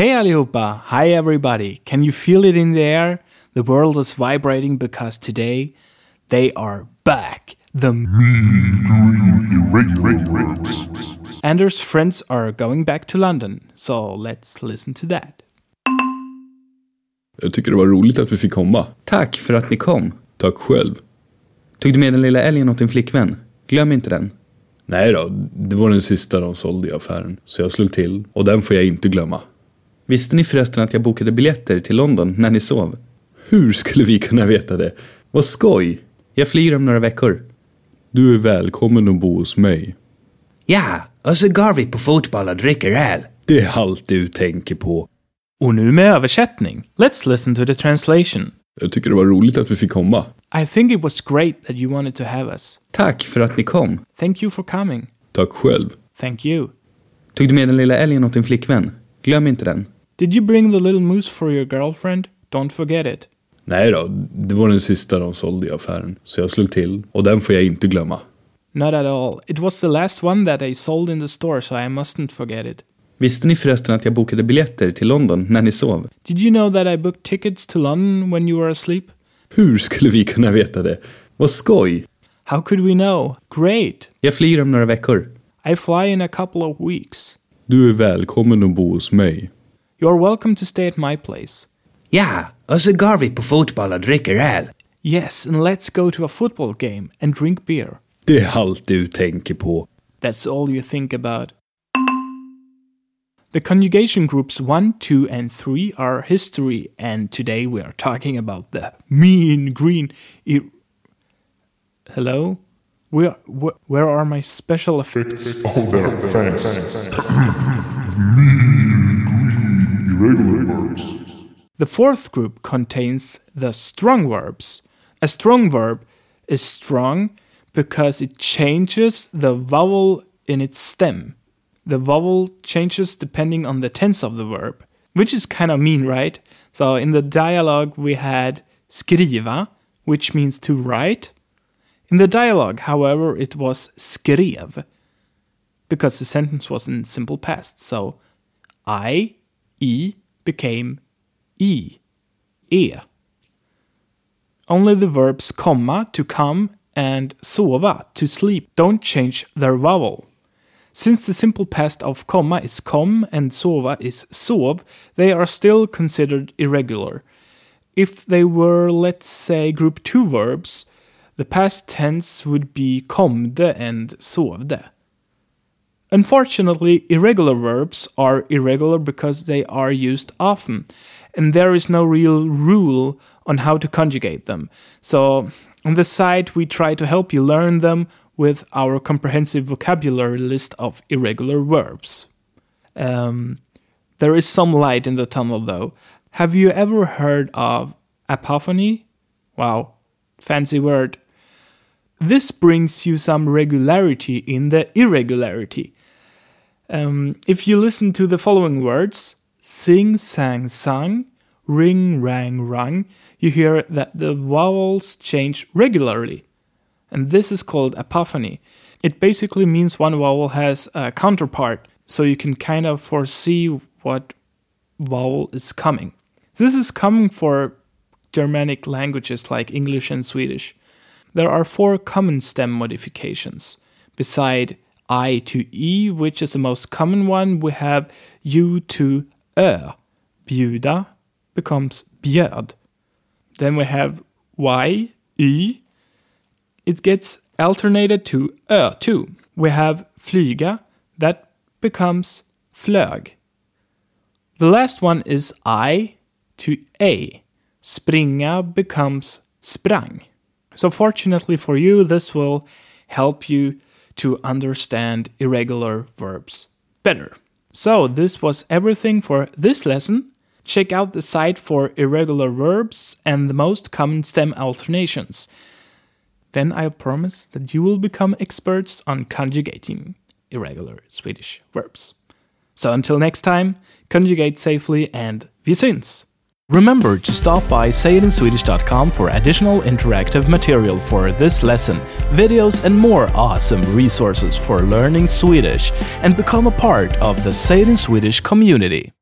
Hey allihopa! Hi everybody! Can you feel it in the air? The world is vibrating because today they are back. The Anders' friends are going back to London, so let's listen to that. Jag tycker det var roligt att vi fick komma. Tack för att ni kom. Tack själv. Tog du med den lilla älgen åt din flickvän? Glöm inte den. Nej då, det var den sista de sålde i affären. Så jag slog till och den får jag inte glömma. Visste ni förresten att jag bokade biljetter till London när ni sov? Hur skulle vi kunna veta det? Vad skoj! Jag flyger om några veckor. Du är välkommen att bo hos mig. Ja, och så går vi på fotboll och dricker öl. Det är allt du tänker på. Och nu med översättning. Let's listen to the translation. Jag tycker det var roligt att vi fick komma. I think it was great that you wanted to have us. Tack för att ni kom. Thank you for coming. Tack själv. Thank you. Tog du med den lilla älgen åt din flickvän? Glöm inte den. Did you bring the little moose for your girlfriend? Don't forget it. Nej då, det var den sista de sålde i affären. Så jag slog till och den får jag inte glömma. Not at all. It was the last one that I sold in the store, so I mustn't forget it. Visste ni förresten att jag bokade biljetter till London när ni sov? Did you know that I booked tickets to London when you were asleep? Hur skulle vi kunna veta det? Vad skoj! How could we know? Great! Jag flyger om några veckor. I fly in a couple of weeks. Du är välkommen att bo hos mig. You're welcome to stay at my place. Ja, och så går vi på fotboll och dricker öl. Yes, and let's go to a football game and drink beer. Det er är allt du tänker på. That's all you think about. The conjugation groups 1, 2, and 3 are history, and today we are talking about the mean green. Ir- Hello? Where, where, where are my special effects? Oh, there, thanks. Verbs. The fourth group contains the strong verbs. A strong verb is strong because it changes the vowel in its stem. The vowel changes depending on the tense of the verb, which is kind of mean, right? So in the dialogue, we had skriva, which means to write. In the dialogue, however, it was skrev because the sentence was in simple past. So I, e became e, e. Only the verbs komma, to come, and sova, to sleep, don't change their vowel. Since the simple past of komma is kom and sova is sov, they are still considered irregular. If they were, let's say, group 2 verbs, the past tense would be komde and sovde. Unfortunately, irregular verbs are irregular because they are used often, and there is no real rule on how to conjugate them. So, on the site, we try to help you learn them with our comprehensive vocabulary list of irregular verbs. Um, there is some light in the tunnel, though. Have you ever heard of apophony? Wow, fancy word. This brings you some regularity in the irregularity. Um, if you listen to the following words sing, sang, sung, ring, rang, rung, you hear that the vowels change regularly. And this is called apophony. It basically means one vowel has a counterpart, so you can kind of foresee what vowel is coming. This is common for Germanic languages like English and Swedish. There are four common stem modifications. Beside I to E, which is the most common one, we have U to Ö. Bjuda becomes bjöd. Then we have Y, Y. It gets alternated to Ö too. We have flyga, that becomes flög. The last one is I to A. Springa becomes sprang. So, fortunately for you, this will help you to understand irregular verbs better. So, this was everything for this lesson. Check out the site for irregular verbs and the most common stem alternations. Then I'll promise that you will become experts on conjugating irregular Swedish verbs. So until next time, conjugate safely and vi syns! Remember to stop by sayitinswedish.com for additional interactive material for this lesson, videos, and more awesome resources for learning Swedish, and become a part of the Say Swedish community.